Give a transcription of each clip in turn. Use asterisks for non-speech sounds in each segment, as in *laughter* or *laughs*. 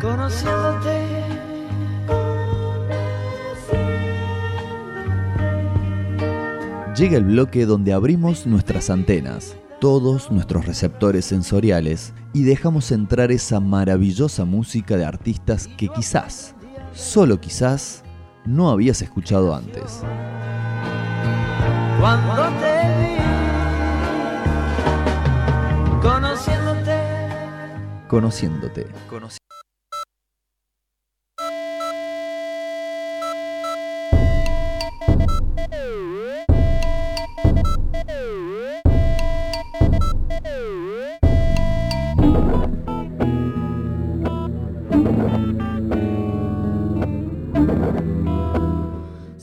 conociéndote. Llega el bloque donde abrimos nuestras antenas, todos nuestros receptores sensoriales y dejamos entrar esa maravillosa música de artistas que quizás, solo quizás, no habías escuchado antes. Cuando te vi, conociéndote. Conociéndote.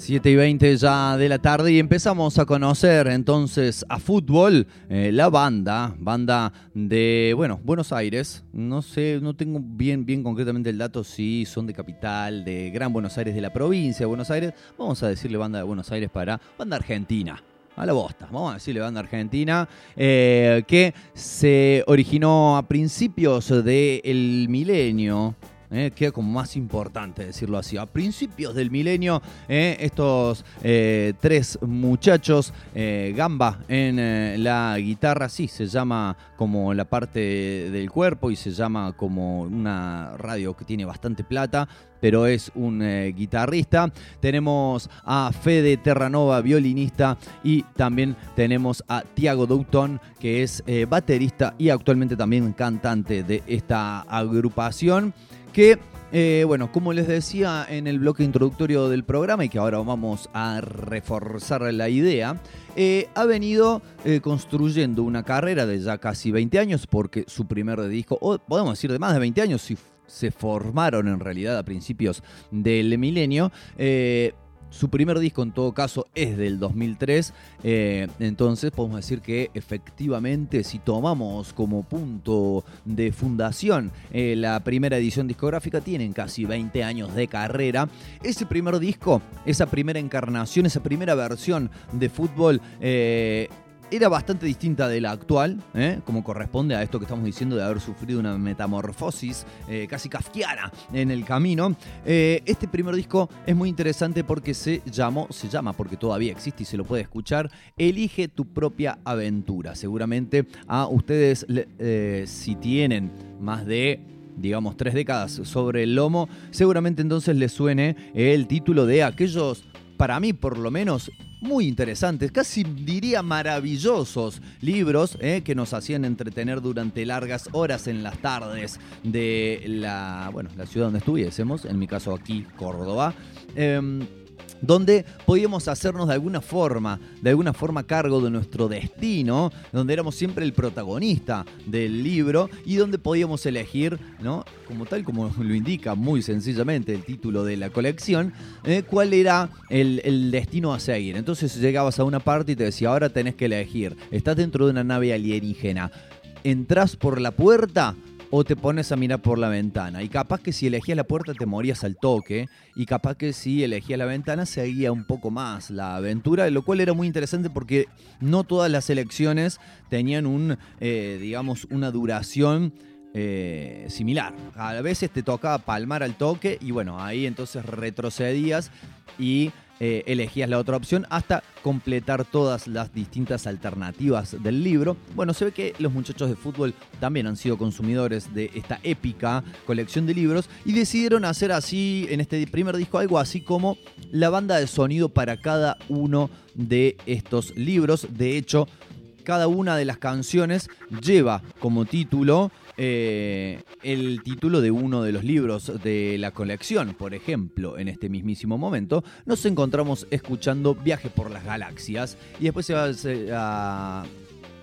7 y 20 ya de la tarde y empezamos a conocer entonces a fútbol, eh, la banda, banda de, bueno, Buenos Aires, no sé, no tengo bien, bien concretamente el dato si son de capital, de Gran Buenos Aires, de la provincia de Buenos Aires, vamos a decirle banda de Buenos Aires para banda argentina. A la bosta, vamos a decirle banda argentina, eh, que se originó a principios del milenio, eh, queda como más importante decirlo así. A principios del milenio, eh, estos eh, tres muchachos, eh, Gamba en la guitarra, sí, se llama como la parte del cuerpo y se llama como una radio que tiene bastante plata, pero es un guitarrista. Tenemos a Fede Terranova, violinista, y también tenemos a Tiago Douton, que es baterista y actualmente también cantante de esta agrupación que, eh, bueno, como les decía en el bloque introductorio del programa y que ahora vamos a reforzar la idea, eh, ha venido eh, construyendo una carrera de ya casi 20 años, porque su primer disco, o podemos decir de más de 20 años, si se formaron en realidad a principios del milenio, su primer disco en todo caso es del 2003, eh, entonces podemos decir que efectivamente si tomamos como punto de fundación eh, la primera edición discográfica, tienen casi 20 años de carrera. Ese primer disco, esa primera encarnación, esa primera versión de fútbol eh, era bastante distinta de la actual, ¿eh? como corresponde a esto que estamos diciendo de haber sufrido una metamorfosis eh, casi kafkiana en el camino. Eh, este primer disco es muy interesante porque se llamó, se llama porque todavía existe y se lo puede escuchar, Elige tu propia aventura. Seguramente a ustedes, si tienen más de digamos, tres décadas sobre el lomo, seguramente entonces les suene el título de aquellos, para mí por lo menos, muy interesantes, casi diría maravillosos libros eh, que nos hacían entretener durante largas horas en las tardes de la, bueno, la ciudad donde estuviésemos, en mi caso aquí, Córdoba. Em, donde podíamos hacernos de alguna forma, de alguna forma cargo de nuestro destino, donde éramos siempre el protagonista del libro y donde podíamos elegir, ¿no? como tal como lo indica muy sencillamente el título de la colección, eh, cuál era el, destino a seguir. Entonces llegabas a una parte y te decía, ahora tenés que elegir, estás dentro de una nave alienígena, entras por la puerta o te pones a mirar por la ventana. Y capaz que si elegías la puerta te morías al toque. Y capaz que si elegías la ventana seguía un poco más la aventura. Lo cual era muy interesante porque no todas las elecciones tenían un, eh, digamos, una duración. Eh, similar. A veces te tocaba palmar al toque y bueno, ahí entonces retrocedías y eh, elegías la otra opción hasta completar todas las distintas alternativas del libro. Bueno, se ve que los muchachos de fútbol también han sido consumidores de esta épica colección de libros y decidieron hacer así en este primer disco algo así como la banda de sonido para cada uno de estos libros. De hecho, cada una de las canciones lleva como título eh, el título de uno de los libros de la colección. Por ejemplo, en este mismísimo momento nos encontramos escuchando Viaje por las Galaxias y después se va a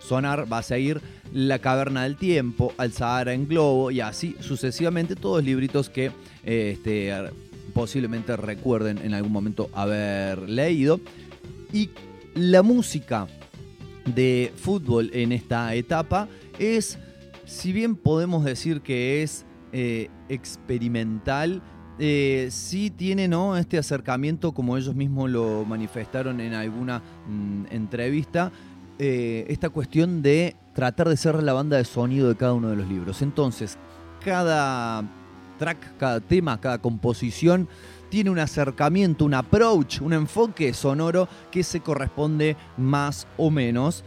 sonar, va a seguir La Caverna del Tiempo, Al Sahara en Globo y así sucesivamente todos libritos que eh, este, posiblemente recuerden en algún momento haber leído. Y la música de fútbol en esta etapa es si bien podemos decir que es eh, experimental, eh, sí tiene ¿no? este acercamiento, como ellos mismos lo manifestaron en alguna mm, entrevista, eh, esta cuestión de tratar de ser la banda de sonido de cada uno de los libros. Entonces, cada track, cada tema, cada composición tiene un acercamiento, un approach, un enfoque sonoro que se corresponde más o menos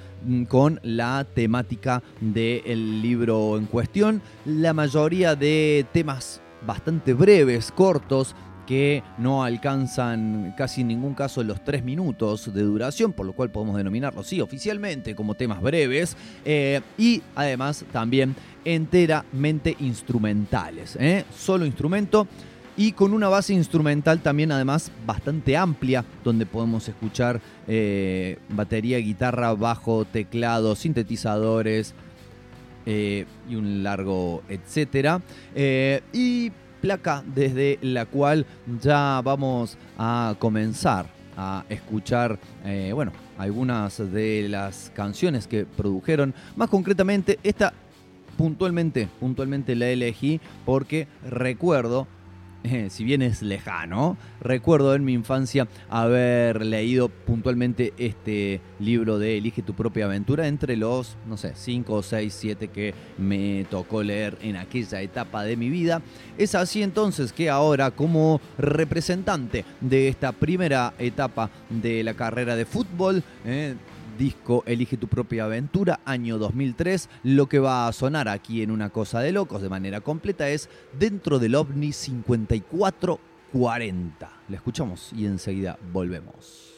con la temática del libro en cuestión. La mayoría de temas bastante breves, cortos, que no alcanzan casi en ningún caso los tres minutos de duración, por lo cual podemos denominarlo, sí, oficialmente como temas breves, eh, y además también enteramente instrumentales, ¿eh? solo instrumento y con una base instrumental también además bastante amplia, donde podemos escuchar eh, batería, guitarra, bajo, teclado, sintetizadores y un largo etcétera. y placa desde la cual ya vamos a comenzar a escuchar, eh, bueno, algunas de las canciones que produjeron. Más concretamente, esta puntualmente, puntualmente la elegí porque recuerdo *laughs* si bien es lejano, recuerdo en mi infancia haber leído puntualmente este libro de Elige tu propia aventura entre los, no sé, 5, 6, 7 que me tocó leer en aquella etapa de mi vida. Es así entonces que ahora como representante de esta primera etapa de la carrera de fútbol, eh, disco Elige tu propia aventura, año 2003. Lo que va a sonar aquí en Una Cosa de Locos de manera completa es Dentro del OVNI 5440. La escuchamos y enseguida volvemos.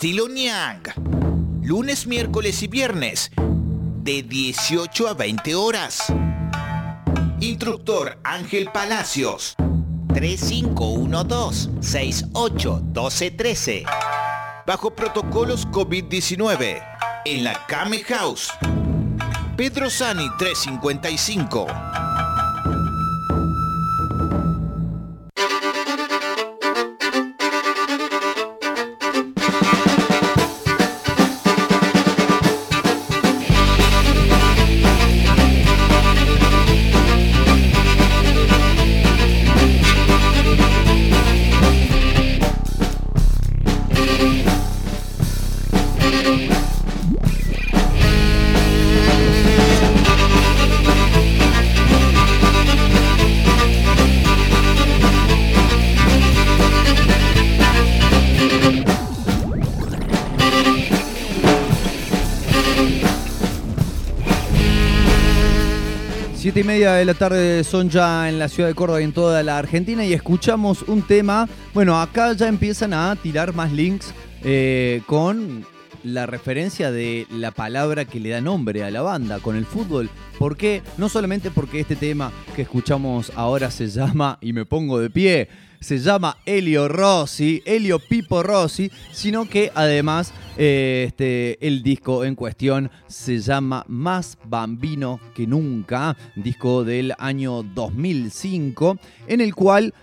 Estilo Niang. Lunes, miércoles y viernes, de 18 a 20 horas. Instructor Ángel Palacios, 3512-681213. Bajo protocolos COVID-19, en la Kame House. Pedro Sani 355. Siete y media de la tarde son ya en la ciudad de Córdoba y en toda la Argentina y escuchamos un tema. Bueno, acá ya empiezan a tirar más links eh, con la referencia de la palabra que le da nombre a la banda, con el fútbol. ¿Por qué? No solamente porque este tema que escuchamos ahora se llama Y me pongo de pie, se llama Elio Rossi, Elio Pipo Rossi, sino que además este, el disco en cuestión se llama Más Bambino que Nunca, disco del año 2005, en el cual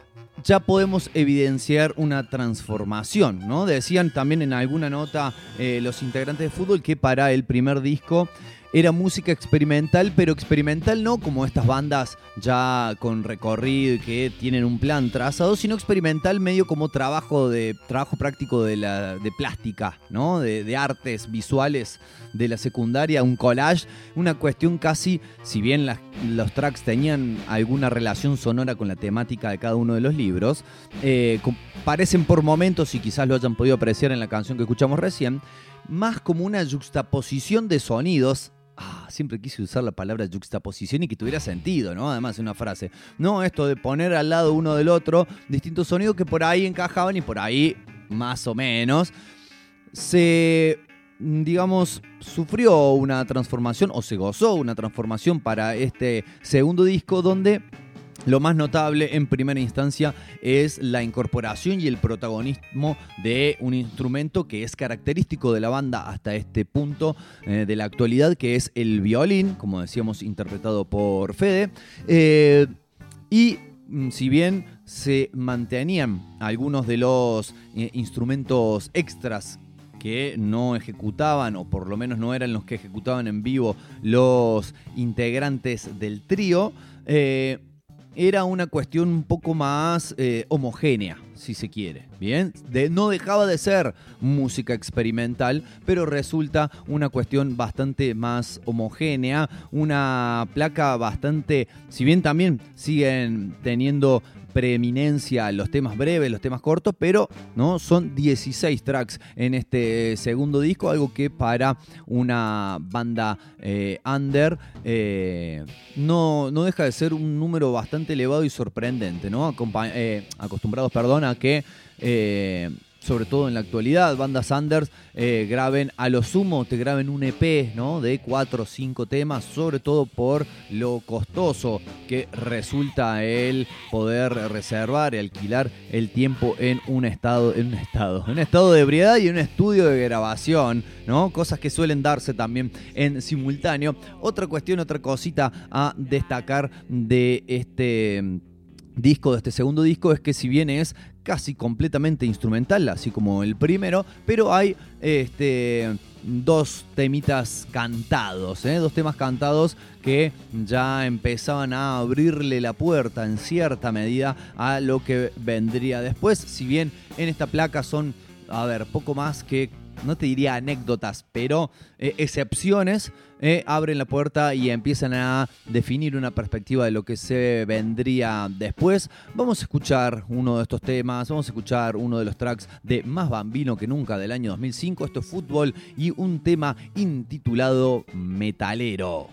ya podemos evidenciar una transformación, ¿no? Decían también en alguna nota eh, los integrantes de fútbol que para el primer disco era música experimental, pero experimental no como estas bandas ya con recorrido y que tienen un plan trazado, sino experimental medio como trabajo de trabajo práctico de la de plástica, ¿no? De, artes visuales de la secundaria, un collage, una cuestión casi, si bien los tracks tenían alguna relación sonora con la temática de cada uno de los libros, eh, parecen por momentos, y quizás lo hayan podido apreciar en la canción que escuchamos recién, más como una juxtaposición de sonidos Ah, siempre quise usar la palabra juxtaposición y que tuviera sentido, ¿no? Además, una frase. No, esto de poner al lado uno del otro distintos sonidos que por ahí encajaban y por ahí, más o menos, se, digamos, sufrió una transformación o se gozó una transformación para este segundo disco donde lo más notable en primera instancia es la incorporación y el protagonismo de un instrumento que es característico de la banda hasta este punto eh, de la actualidad, que es el violín, como decíamos, interpretado por Fede. Eh, y mm, si bien se mantenían algunos de los eh, instrumentos extras que no ejecutaban, o por lo menos no eran los que ejecutaban en vivo los integrantes del trío, era una cuestión un poco más eh, homogénea, si se quiere. Bien, no dejaba de ser música experimental, pero resulta una cuestión bastante más homogénea, una placa bastante, si bien también siguen teniendo preeminencia los temas breves, los temas cortos, pero no son 16 tracks en este segundo disco, algo que para una banda eh, under eh, no, no deja de ser un número bastante elevado y sorprendente, ¿no? Eh, acostumbrados, a que sobre todo en la actualidad, bandas Sanders eh, graben a lo sumo, te graben un EP ¿no? de cuatro o cinco temas, sobre todo por lo costoso que resulta el poder reservar y alquilar el tiempo en un estado, en un estado, en un estado de ebriedad y en un estudio de grabación, ¿no? Cosas que suelen darse también en simultáneo. Otra cuestión, otra cosita a destacar de este disco, de este segundo disco, es que si bien es casi completamente instrumental, así como el primero, pero hay este, dos temitas cantados, ¿eh? dos temas cantados que ya empezaban a abrirle la puerta en cierta medida a lo que vendría después, si bien en esta placa son, a ver, poco más que no te diría anécdotas, pero eh, excepciones, eh, abren la puerta y empiezan a definir una perspectiva de lo que se vendría después. Vamos a escuchar uno de estos temas, vamos a escuchar uno de los tracks de Más Bambino que Nunca del año 2005. Esto es fútbol y un tema intitulado Metalero.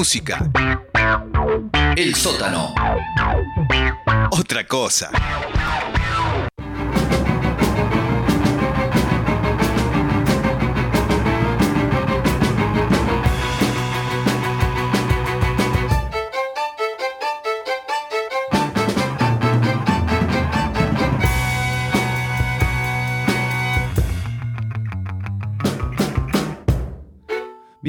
Música. El sótano. Otra cosa.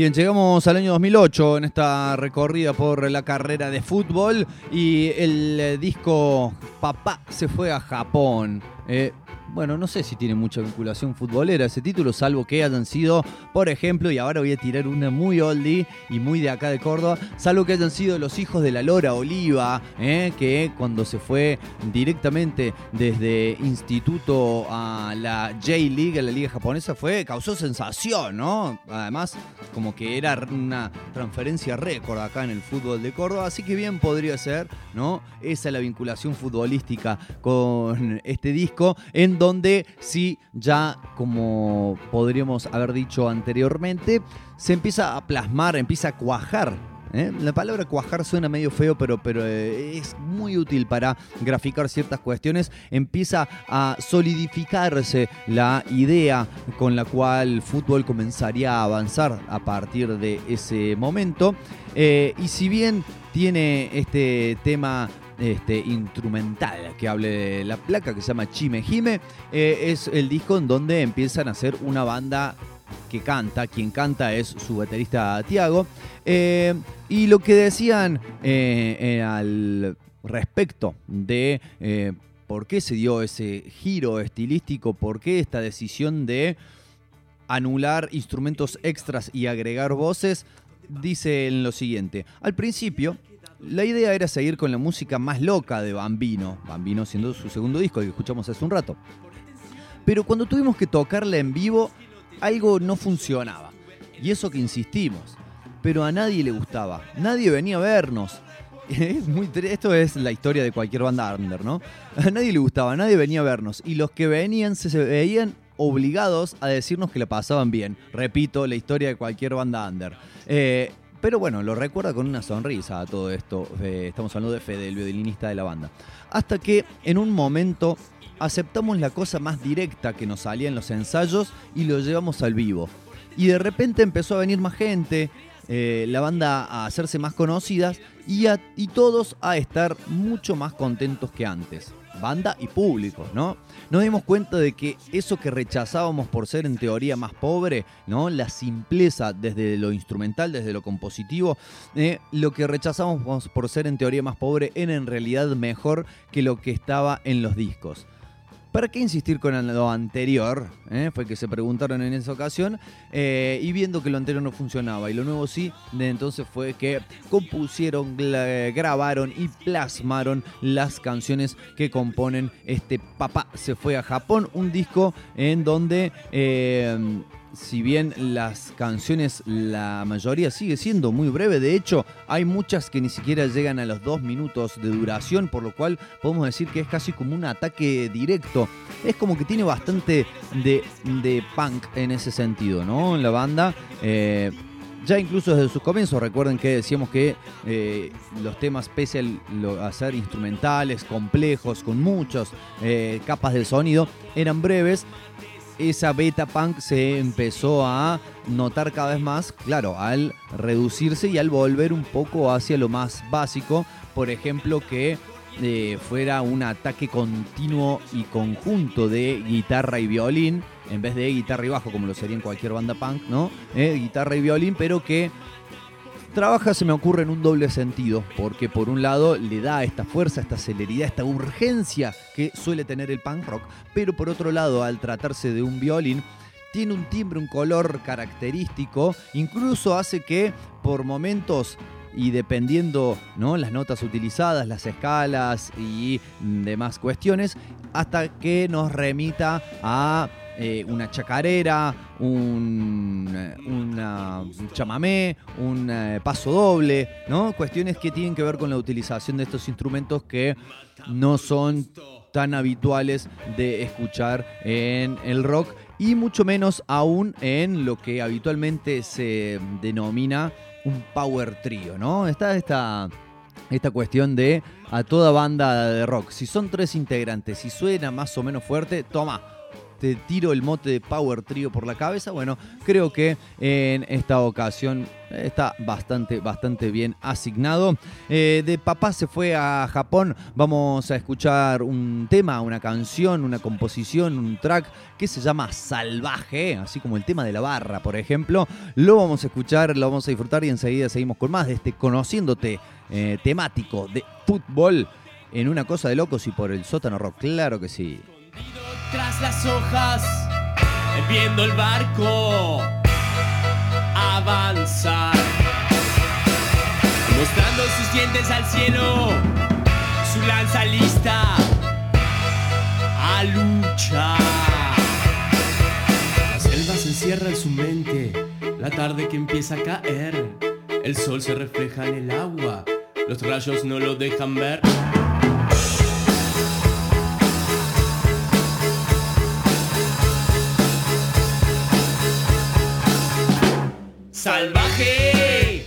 Bien, llegamos al año 2008 en esta recorrida por la carrera de fútbol y el eh, disco Papá se fue a Japón. Eh, bueno, no sé si tiene mucha vinculación futbolera ese título, salvo que hayan sido, por ejemplo, y ahora voy a tirar una muy oldie y muy de acá de Córdoba, salvo que hayan sido los hijos de la Lora Oliva, eh, que cuando se fue directamente desde instituto a la J-League, a la liga japonesa, fue, causó sensación, ¿no? Además, como que era una transferencia récord acá en el fútbol de Córdoba, así que bien podría ser, ¿no? Esa es la vinculación futbolística con este disco, en donde sí ya, como podríamos haber dicho anteriormente, se empieza a plasmar, empieza a cuajar ¿eh? La palabra cuajar suena medio feo, pero, pero eh, es muy útil para graficar ciertas cuestiones. Empieza a solidificarse la idea con la cual el fútbol comenzaría a avanzar a partir de ese momento. Eh, y si bien tiene este tema este, instrumental que hable de la placa que se llama Chime Jime. es el disco en donde empiezan a hacer una banda que canta. Quien canta es su baterista Tiago. y lo que decían al respecto de por qué se dio ese giro estilístico, por qué esta decisión de anular instrumentos extras y agregar voces, dicen lo siguiente. Al principio, la idea era seguir con la música más loca de Bambino, Bambino siendo su segundo disco que escuchamos hace un rato. Pero cuando tuvimos que tocarla en vivo, algo no funcionaba. Y eso que insistimos. Pero a nadie le gustaba. Nadie venía a vernos. *laughs* Es muy esto es la historia de cualquier banda under, ¿no? A nadie le gustaba, nadie venía a vernos. Y los que venían se veían obligados a decirnos que la pasaban bien. Repito, la historia de cualquier banda under. Eh, pero bueno, lo recuerda con una sonrisa a todo esto. Estamos hablando de Fede, el violinista de la banda. Hasta que en un momento aceptamos la cosa más directa que nos salía en los ensayos y lo llevamos al vivo. Y de repente empezó a venir más gente, eh, la banda a hacerse más conocidas y, y todos a estar mucho más contentos que antes banda y público, ¿no? Nos dimos cuenta de que eso que rechazábamos por ser en teoría más pobre, ¿no? La simpleza desde lo instrumental, desde lo compositivo, eh, lo que rechazamos por ser en teoría más pobre era en realidad mejor que lo que estaba en los discos. ¿Para qué insistir con lo anterior? ¿Eh? Fue que se preguntaron en esa ocasión eh, y viendo que lo anterior no funcionaba y lo nuevo sí, de entonces fue que compusieron, grabaron y plasmaron las canciones que componen este Papá se fue a Japón, un disco en donde... eh, si bien las canciones, la mayoría sigue siendo muy breve, de hecho hay muchas que ni siquiera llegan a los dos minutos de duración, por lo cual podemos decir que es casi como un ataque directo. Es como que tiene bastante de, de punk en ese sentido, ¿no? La banda... eh, ya incluso desde sus comienzos, recuerden que decíamos que eh, los temas, pese a, lo- a ser instrumentales, complejos, con muchas capas de sonido, eran breves esa beta punk se empezó a notar cada vez más, claro, al reducirse y al volver un poco hacia lo más básico. Por ejemplo, que eh, fuera un ataque continuo y conjunto de guitarra y violín, en vez de guitarra y bajo, como lo sería en cualquier banda punk, ¿no? Eh, guitarra y violín, pero que trabaja, se me ocurre, en un doble sentido, porque por un lado le da esta fuerza, esta celeridad, esta urgencia que suele tener el punk rock, pero por otro lado, al tratarse de un violín, tiene un timbre, un color característico, incluso hace que por momentos y dependiendo ¿no? las notas utilizadas, las escalas y demás cuestiones, hasta que nos remita a eh, una chacarera, un, eh, una- un chamamé, un eh, paso doble, ¿no? Cuestiones que tienen que ver con la utilización de estos instrumentos que no son tan habituales de escuchar en el rock y mucho menos aún en lo que habitualmente se denomina un power trio, ¿no? Está esta, esta cuestión de a toda banda de rock, si son tres integrantes, si suena más o menos fuerte, toma, te tiro el mote de Power Trio por la cabeza. Bueno, creo que en esta ocasión está bastante, bastante bien asignado. Eh, de papá se fue a Japón. Vamos a escuchar un tema, una canción, una composición, un track que se llama Salvaje, así como el tema de la barra, por ejemplo. Lo vamos a escuchar, lo vamos a disfrutar y enseguida seguimos con más de este Conociéndote eh, temático de fútbol en una cosa de locos y por el sótano rock. Claro que sí. Tras las hojas, viendo el barco avanzar, mostrando sus dientes al cielo, su lanza lista a luchar. La selva se encierra en su mente, la tarde que empieza a caer, el sol se refleja en el agua, los rayos no lo dejan ver. Salvaje,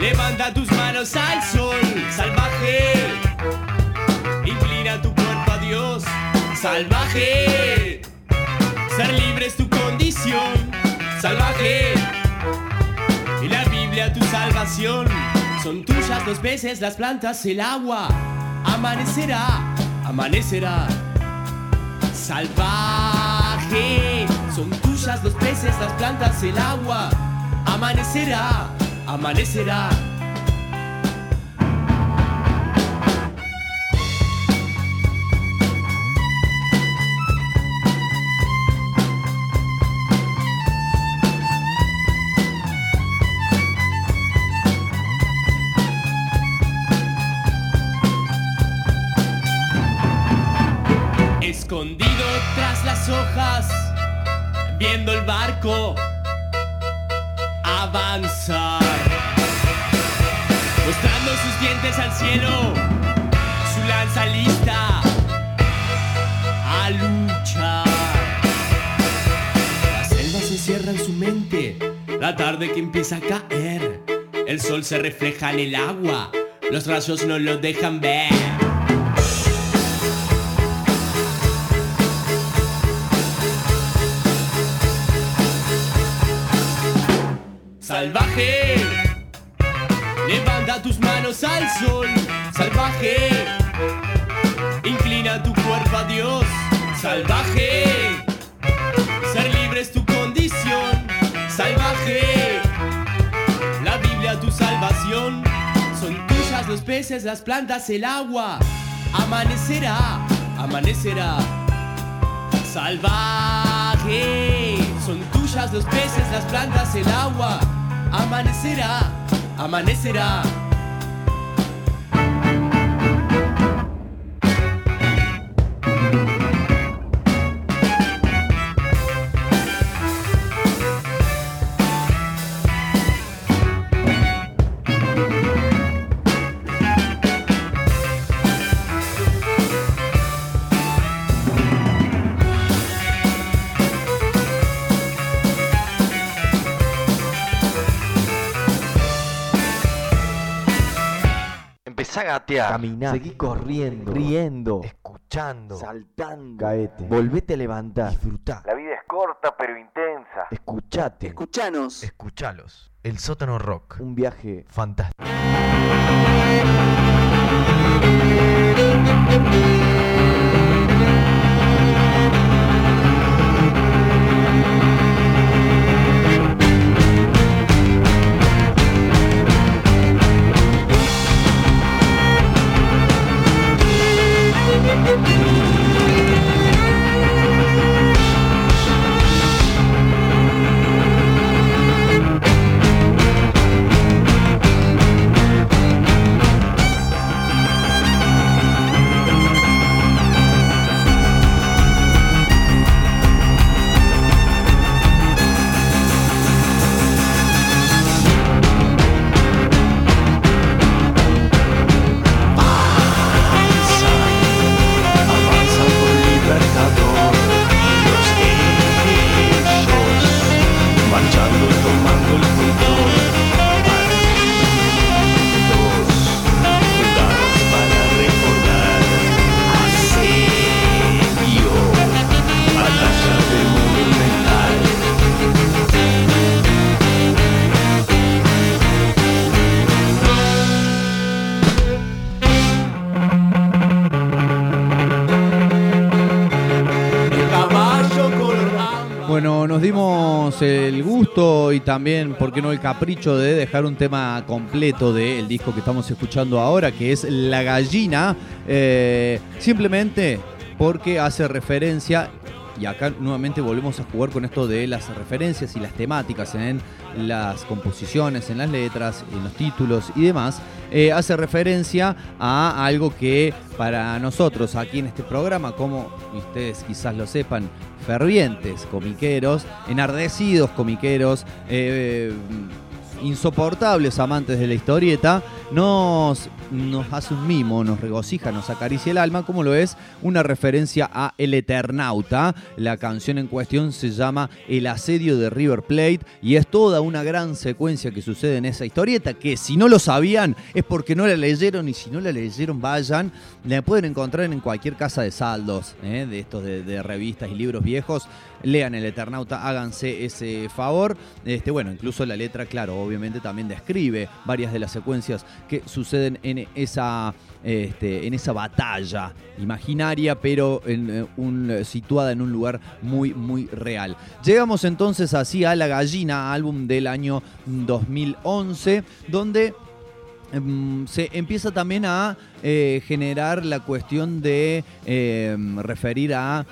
levanta tus manos al sol. Salvaje, inclina tu cuerpo a Dios. Salvaje, ser libre es tu condición. Salvaje, y la Biblia tu salvación. Son tuyas los peces, las plantas, el agua. Amanecerá, amanecerá. Salvaje, son tuyas los peces, las plantas, el agua. Amanecerá, amanecerá. Escondido tras las hojas, viendo el barco avanzar, mostrando sus dientes al cielo, su lanza lista a luchar. La selva se cierra en su mente, la tarde que empieza a caer, el sol se refleja en el agua, los rayos no lo dejan ver. Salvaje, levanta tus manos al sol. Salvaje, inclina tu cuerpo a Dios. Salvaje, ser libre es tu condición. Salvaje, la Biblia tu salvación. Son los peces, las plantas, el agua. Amanecerá, amanecerá. salvaje. Son tuyas los peces, las plantas, el agua. Amanecerá, amanecerá. A gatear. Caminá. Seguí corriendo. riendo, Escuchando. saltando, Caete. volvete a levantar, Disfrutá. La vida es corta pero intensa. escuchate, Escuchanos. Escuchalos. El sótano rock. un viaje Fantástico. Nos dimos el gusto y también, ¿por qué no el capricho de dejar un tema completo del disco que estamos escuchando ahora, que es La Gallina, eh, simplemente porque hace referencia, y acá nuevamente volvemos a jugar con esto de las referencias y las temáticas en las composiciones, en las letras, en los títulos y demás, eh, hace referencia a algo que para nosotros aquí en este programa, como ustedes quizás lo sepan, fervientes comiqueros, enardecidos comiqueros, eh, insoportables amantes de la historieta, nos, nos hace un mimo, nos regocija, nos acaricia el alma, como lo es una referencia a El Eternauta. La canción en cuestión se llama El asedio de River Plate y es toda una gran secuencia que sucede en esa historieta, que si no lo sabían es porque no la leyeron y si no la leyeron vayan, la pueden encontrar en cualquier casa de saldos, ¿eh? de estos de, de revistas y libros viejos. Lean El Eternauta, háganse ese favor. Este, bueno, incluso la letra, claro, obviamente también describe varias de las secuencias que suceden en esa, este, en esa batalla imaginaria, pero en, eh, situada en un lugar muy, muy real. Llegamos entonces así a La Gallina, álbum del año 2011, donde em, se empieza también a eh, generar la cuestión de em, referir a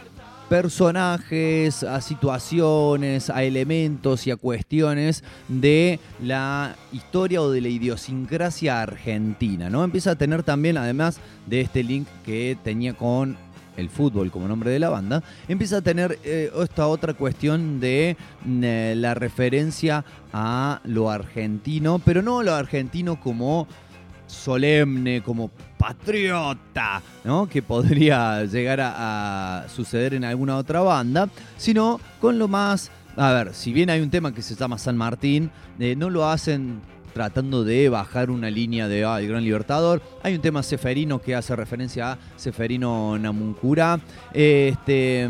personajes, a situaciones, a elementos y a cuestiones de la historia o de la idiosincrasia argentina, ¿no? Empieza a tener también, además de este link que tenía con el fútbol como nombre de la banda, empieza a tener eh, esta otra cuestión de mm, eh, la referencia a lo argentino, pero no lo argentino como solemne, como patriota, ¿no? Que podría llegar a, suceder en alguna otra banda, sino con lo más. A ver, si bien hay un tema que se llama San Martín, eh, no lo hacen tratando de bajar una línea de el Gran Libertador. Hay un tema seferino que hace referencia a Seferino Namuncurá. Este,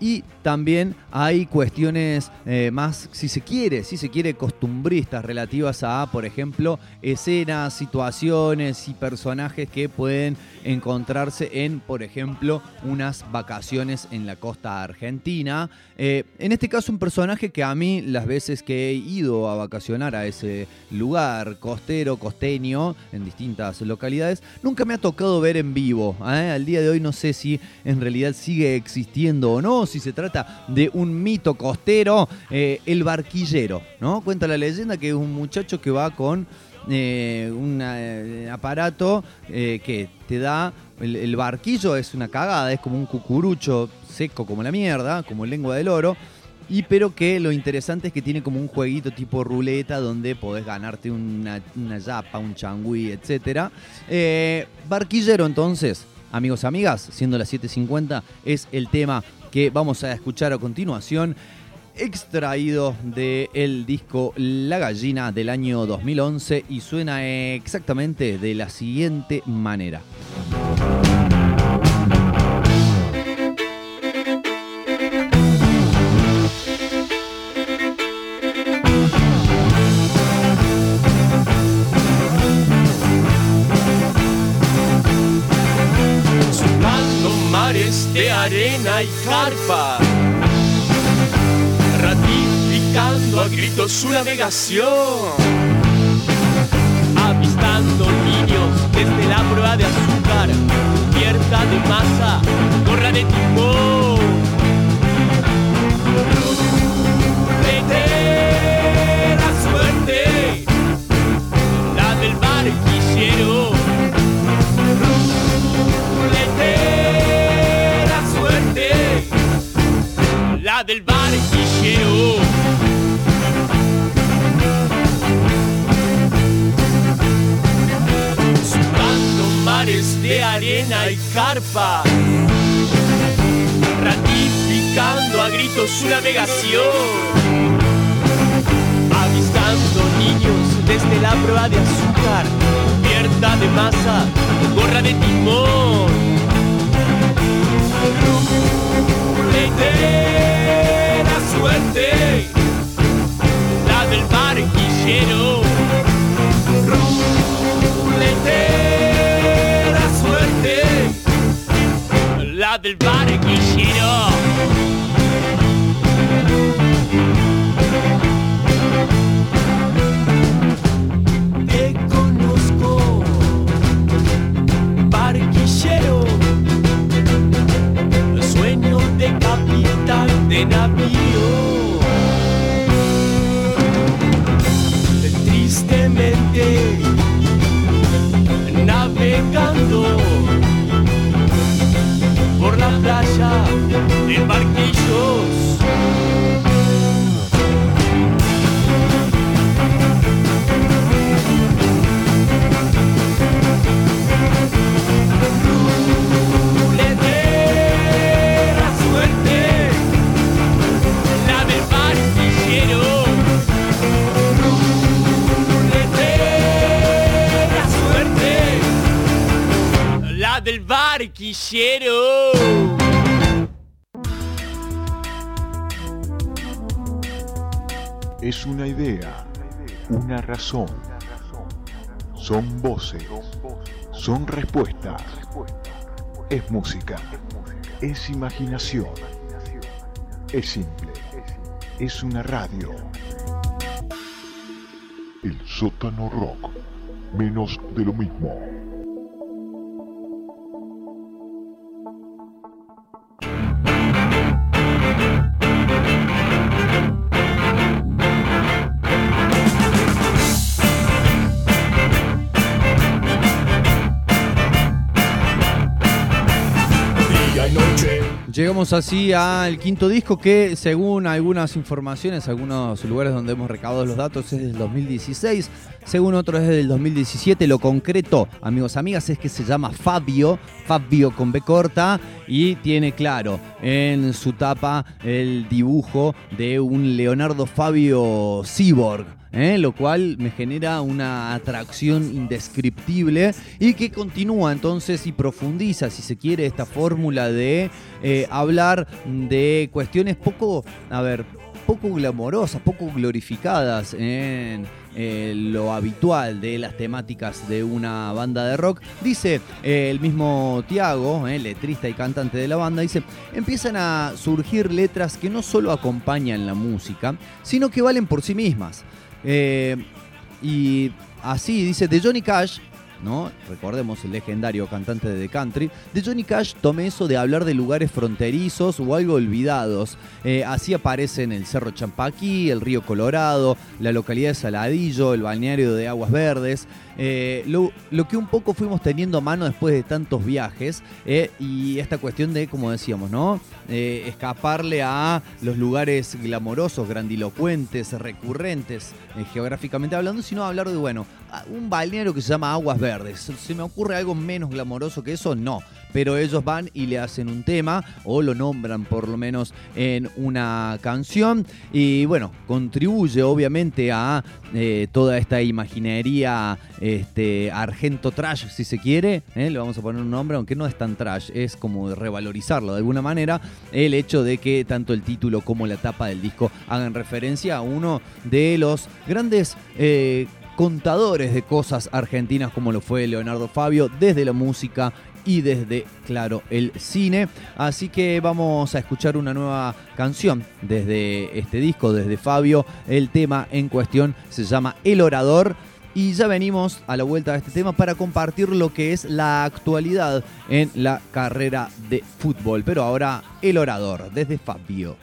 y también hay cuestiones eh, más, si se quiere, si se quiere, costumbristas relativas a, por ejemplo, escenas, situaciones y personajes que pueden encontrarse en, por ejemplo, unas vacaciones en la costa argentina. Eh, en este caso, un personaje que a mí, las veces que he ido a vacacionar a ese lugar costero, costeño, en distintas localidades, nunca me ha tocado ver en vivo. ¿eh? Al día de hoy no sé si en realidad sigue existiendo o no, si se trata de un mito costero, eh, el barquillero, ¿no? Cuenta la leyenda que es un muchacho que va con eh, un eh, aparato que te da. El, el barquillo es una cagada, es como un cucurucho seco como la mierda, como lengua del oro. Y pero que lo interesante es que tiene como un jueguito tipo ruleta donde podés ganarte una, una yapa, un changüí, etc. barquillero entonces, amigos, amigas, siendo las 7.50, es el tema que vamos a escuchar a continuación extraído del disco La Gallina del año 2011 y suena exactamente de la siguiente manera. Arena y carpa. Ratificando a gritos su navegación. Avistando niños desde la prueba de azúcar Cubierta de masa, gorra de timón del barquillero. Surcando mares de arena y carpa, ratificando a gritos su navegación. Avistando niños desde la prueba de azúcar, cubierta de masa, gorra de timón. La del barquillero. Letera suerte, la del barquillero. Te conozco, barquillero, sueño de capitán de navío. De barquillos. Del. Letera Es una idea, una razón. Son voces, son respuestas. Es música, es imaginación. Es simple, es una radio. El sótano rock, menos de lo mismo. Llegamos así al quinto disco que según algunas informaciones, algunos lugares donde hemos recabado los datos es del 2016, según otros es del 2017. Lo concreto, amigos, amigas, es que se llama Fabio, Fabio con B corta y tiene claro en su tapa el dibujo de un Leonardo Fabio Cyborg. ¿Eh? lo cual me genera una atracción indescriptible y que continúa entonces y profundiza, si se quiere, esta fórmula de eh, hablar de cuestiones poco, a ver, poco glamorosas, poco glorificadas en eh, lo habitual de las temáticas de una banda de rock. Dice el mismo Tiago, letrista y cantante de la banda, dice, empiezan a surgir letras que no solo acompañan la música, sino que valen por sí mismas. Eh, y así dice, de Johnny Cash, ¿no? Recordemos el legendario cantante de The Country. De Johnny Cash tomé eso de hablar de lugares fronterizos o algo olvidados. Eh, así aparecen el Cerro Champaquí, el Río Colorado, la localidad de Saladillo, el balneario de Aguas Verdes. Eh, lo, lo que un poco fuimos teniendo a mano después de tantos viajes eh, y esta cuestión de, como decíamos, ¿no? Eh, escaparle a los lugares glamorosos, grandilocuentes, recurrentes, eh, geográficamente hablando, sino hablar de, bueno, un balneario que se llama Aguas Verdes. ¿Se me ocurre algo menos glamoroso que eso? No. Pero ellos van y le hacen un tema o lo nombran por lo menos en una canción y bueno, contribuye obviamente a eh, toda esta imaginería este, argento trash, si se quiere, ¿eh? le vamos a poner un nombre, aunque no es tan trash, es como revalorizarlo de alguna manera, el hecho de que tanto el título como la tapa del disco hagan referencia a uno de los grandes... eh, contadores de cosas argentinas como lo fue Leonardo Fabio desde la música y desde, claro, el cine. Así que vamos a escuchar una nueva canción desde este disco, desde Fabio. El tema en cuestión se llama El Orador. Y ya venimos a la vuelta de este tema para compartir lo que es la actualidad en la carrera de fútbol. Pero ahora El Orador, desde Fabio.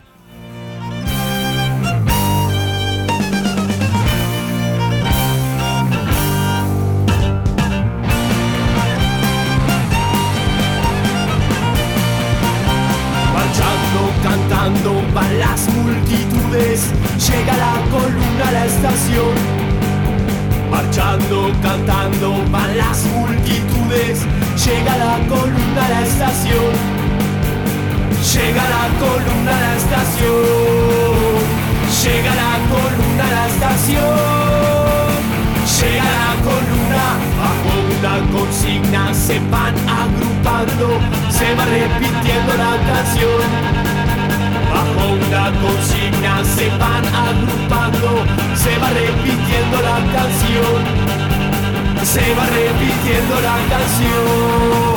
Se va repitiendo la canción.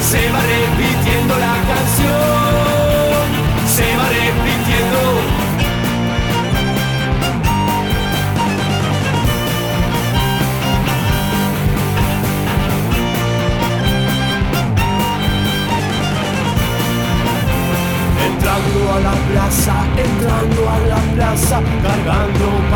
Se va repitiendo la canción. Se va repitiendo. Entrando a la plaza, entrando a la plaza, cargando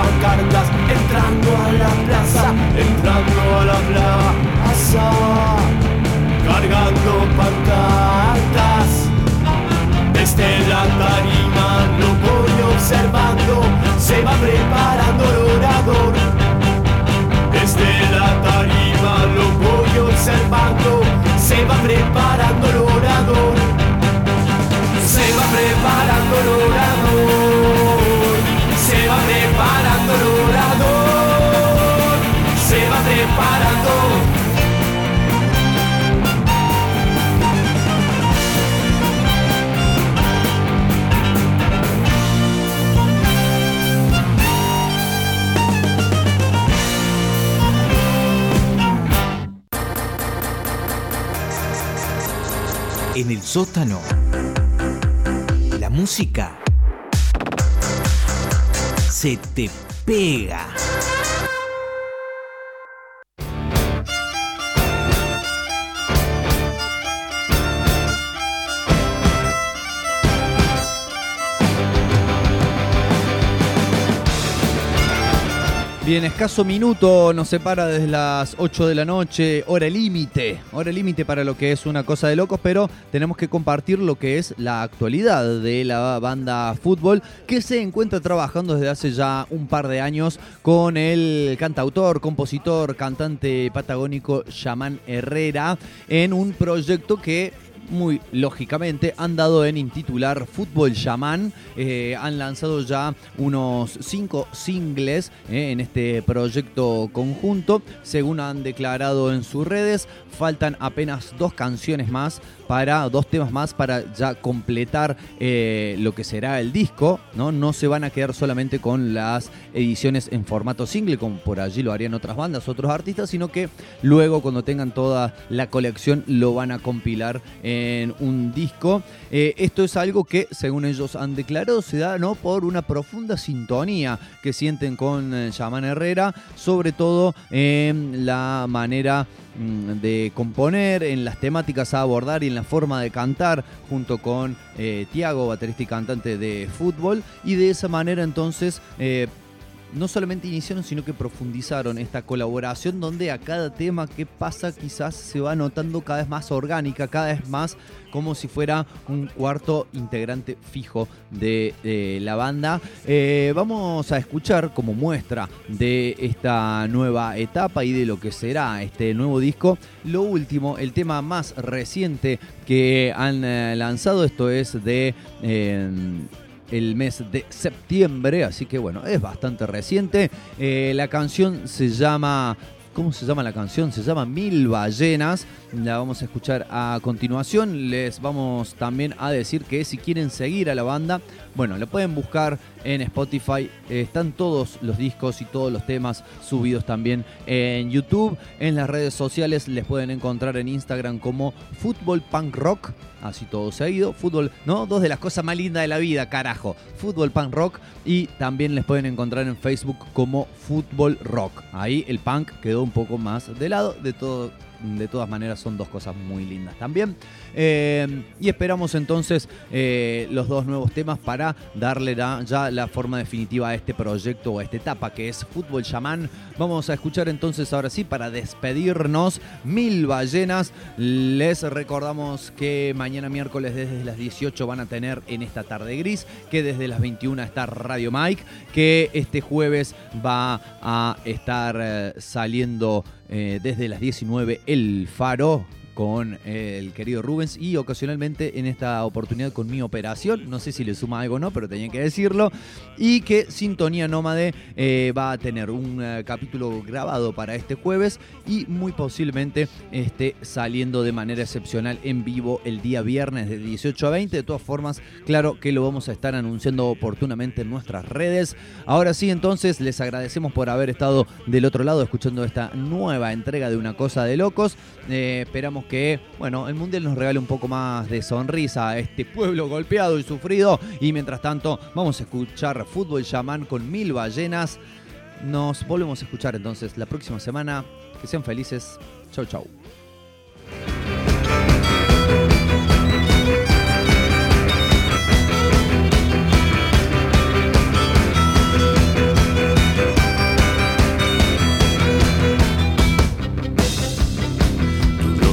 El sótano. La música se te pega. Bien, escaso minuto nos separa desde las 8 de la noche, hora límite, hora límite para lo que es una cosa de locos, pero tenemos que compartir lo que es la actualidad de la banda Fútbol, que se encuentra trabajando desde hace ya un par de años con el cantautor, compositor, cantante patagónico Yaman Herrera en un proyecto que muy lógicamente han dado en intitular Fútbol Shaman. Eh, han lanzado ya unos cinco singles eh, en este proyecto conjunto. Según han declarado en sus redes, faltan apenas dos canciones más para dos temas más para ya completar eh, lo que será el disco, ¿no? No se van a quedar solamente con las ediciones en formato single, como por allí lo harían otras bandas, otros artistas, sino que luego cuando tengan toda la colección lo van a compilar en un disco. Eh, esto es algo que, según ellos han declarado, se da ¿no? por una profunda sintonía que sienten con eh, Yaman Herrera, sobre todo en la manera de componer, en las temáticas a abordar y en la forma de cantar, junto con eh, Tiago, baterista y cantante de fútbol, y de esa manera entonces eh, no solamente iniciaron, sino que profundizaron esta colaboración donde a cada tema que pasa quizás se va notando cada vez más orgánica, cada vez más como si fuera un cuarto integrante fijo de, de la banda. Eh, vamos a escuchar como muestra de esta nueva etapa y de lo que será este nuevo disco. Lo último, el tema más reciente que han eh, lanzado, esto es de... eh, el mes de septiembre, así que bueno, es bastante reciente. Eh, la canción se llama... ¿Cómo se llama la canción? Se llama Mil Ballenas. La vamos a escuchar a continuación. Les vamos también a decir que si quieren seguir a la banda, bueno, la pueden buscar en Spotify. Están todos los discos y todos los temas subidos también en YouTube. En las redes sociales les pueden encontrar en Instagram como Fútbol Punk Rock. Así todo seguido. Fútbol, ¿no? Dos de las cosas más lindas de la vida, carajo. Fútbol Punk Rock. Y también les pueden encontrar en Facebook como Fútbol Rock. Ahí el punk quedó un poco más de lado. De todo de todas maneras son dos cosas muy lindas también. Eh, y esperamos entonces eh, los dos nuevos temas para darle ya la forma definitiva a este proyecto o a esta etapa que es Fútbol Shaman. Vamos a escuchar entonces ahora sí para despedirnos Mil Ballenas. Les recordamos que mañana miércoles desde las 18 van a tener en esta tarde gris, que desde las 21 está Radio Mike, que este jueves va a estar eh, saliendo eh, desde las 19 El Faro con eh, el querido Rubens y ocasionalmente en esta oportunidad con mi operación, no sé si le suma algo o no, pero tenía que decirlo, y que Sintonía Nómade eh, va a tener un eh, capítulo grabado para este jueves y muy posiblemente esté saliendo de manera excepcional en vivo el día viernes de 18 a 20, de todas formas, claro que lo vamos a estar anunciando oportunamente en nuestras redes. Ahora sí, entonces les agradecemos por haber estado del otro lado escuchando esta nueva entrega de Una Cosa de Locos. Esperamos que, bueno, el Mundial nos regale un poco más de sonrisa a este pueblo golpeado y sufrido. Y mientras tanto, vamos a escuchar Fútbol Chamán con mil ballenas. Nos volvemos a escuchar entonces la próxima semana. Que sean felices. Chau, chau.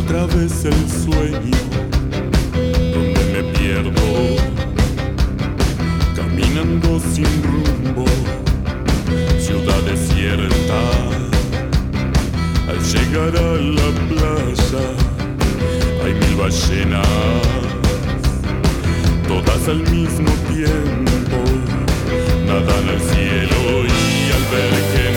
Otra vez el sueño donde me pierdo, caminando sin rumbo, ciudad desierta. Al llegar a la plaza hay mil ballenas, todas al mismo tiempo, nadan al cielo y al ver que